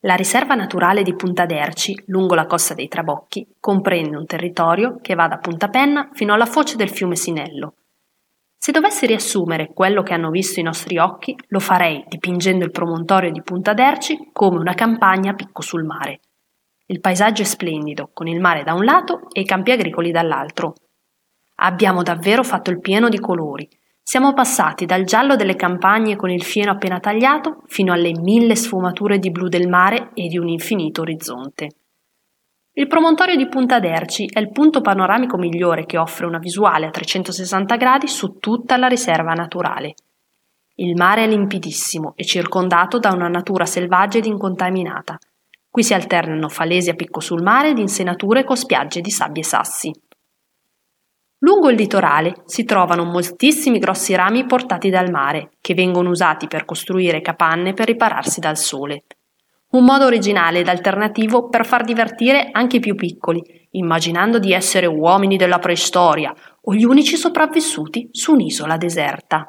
La riserva naturale di Punta d'Erci, lungo la costa dei Trabocchi, comprende un territorio che va da Punta Penna fino alla foce del fiume Sinello. Se dovessi riassumere quello che hanno visto i nostri occhi, lo farei dipingendo il promontorio di Punta d'Erci come una campagna a picco sul mare. Il paesaggio è splendido, con il mare da un lato e i campi agricoli dall'altro. Abbiamo davvero fatto il pieno di colori, siamo passati dal giallo delle campagne con il fieno appena tagliato fino alle mille sfumature di blu del mare e di un infinito orizzonte. Il promontorio di Punta d'Erci è il punto panoramico migliore che offre una visuale a 360 gradi su tutta la riserva naturale. Il mare è limpidissimo e circondato da una natura selvaggia ed incontaminata. Qui si alternano falesi a picco sul mare ed insenature con spiagge di sabbie e sassi. Lungo il litorale si trovano moltissimi grossi rami portati dal mare, che vengono usati per costruire capanne per ripararsi dal sole. Un modo originale ed alternativo per far divertire anche i più piccoli, immaginando di essere uomini della preistoria o gli unici sopravvissuti su un'isola deserta.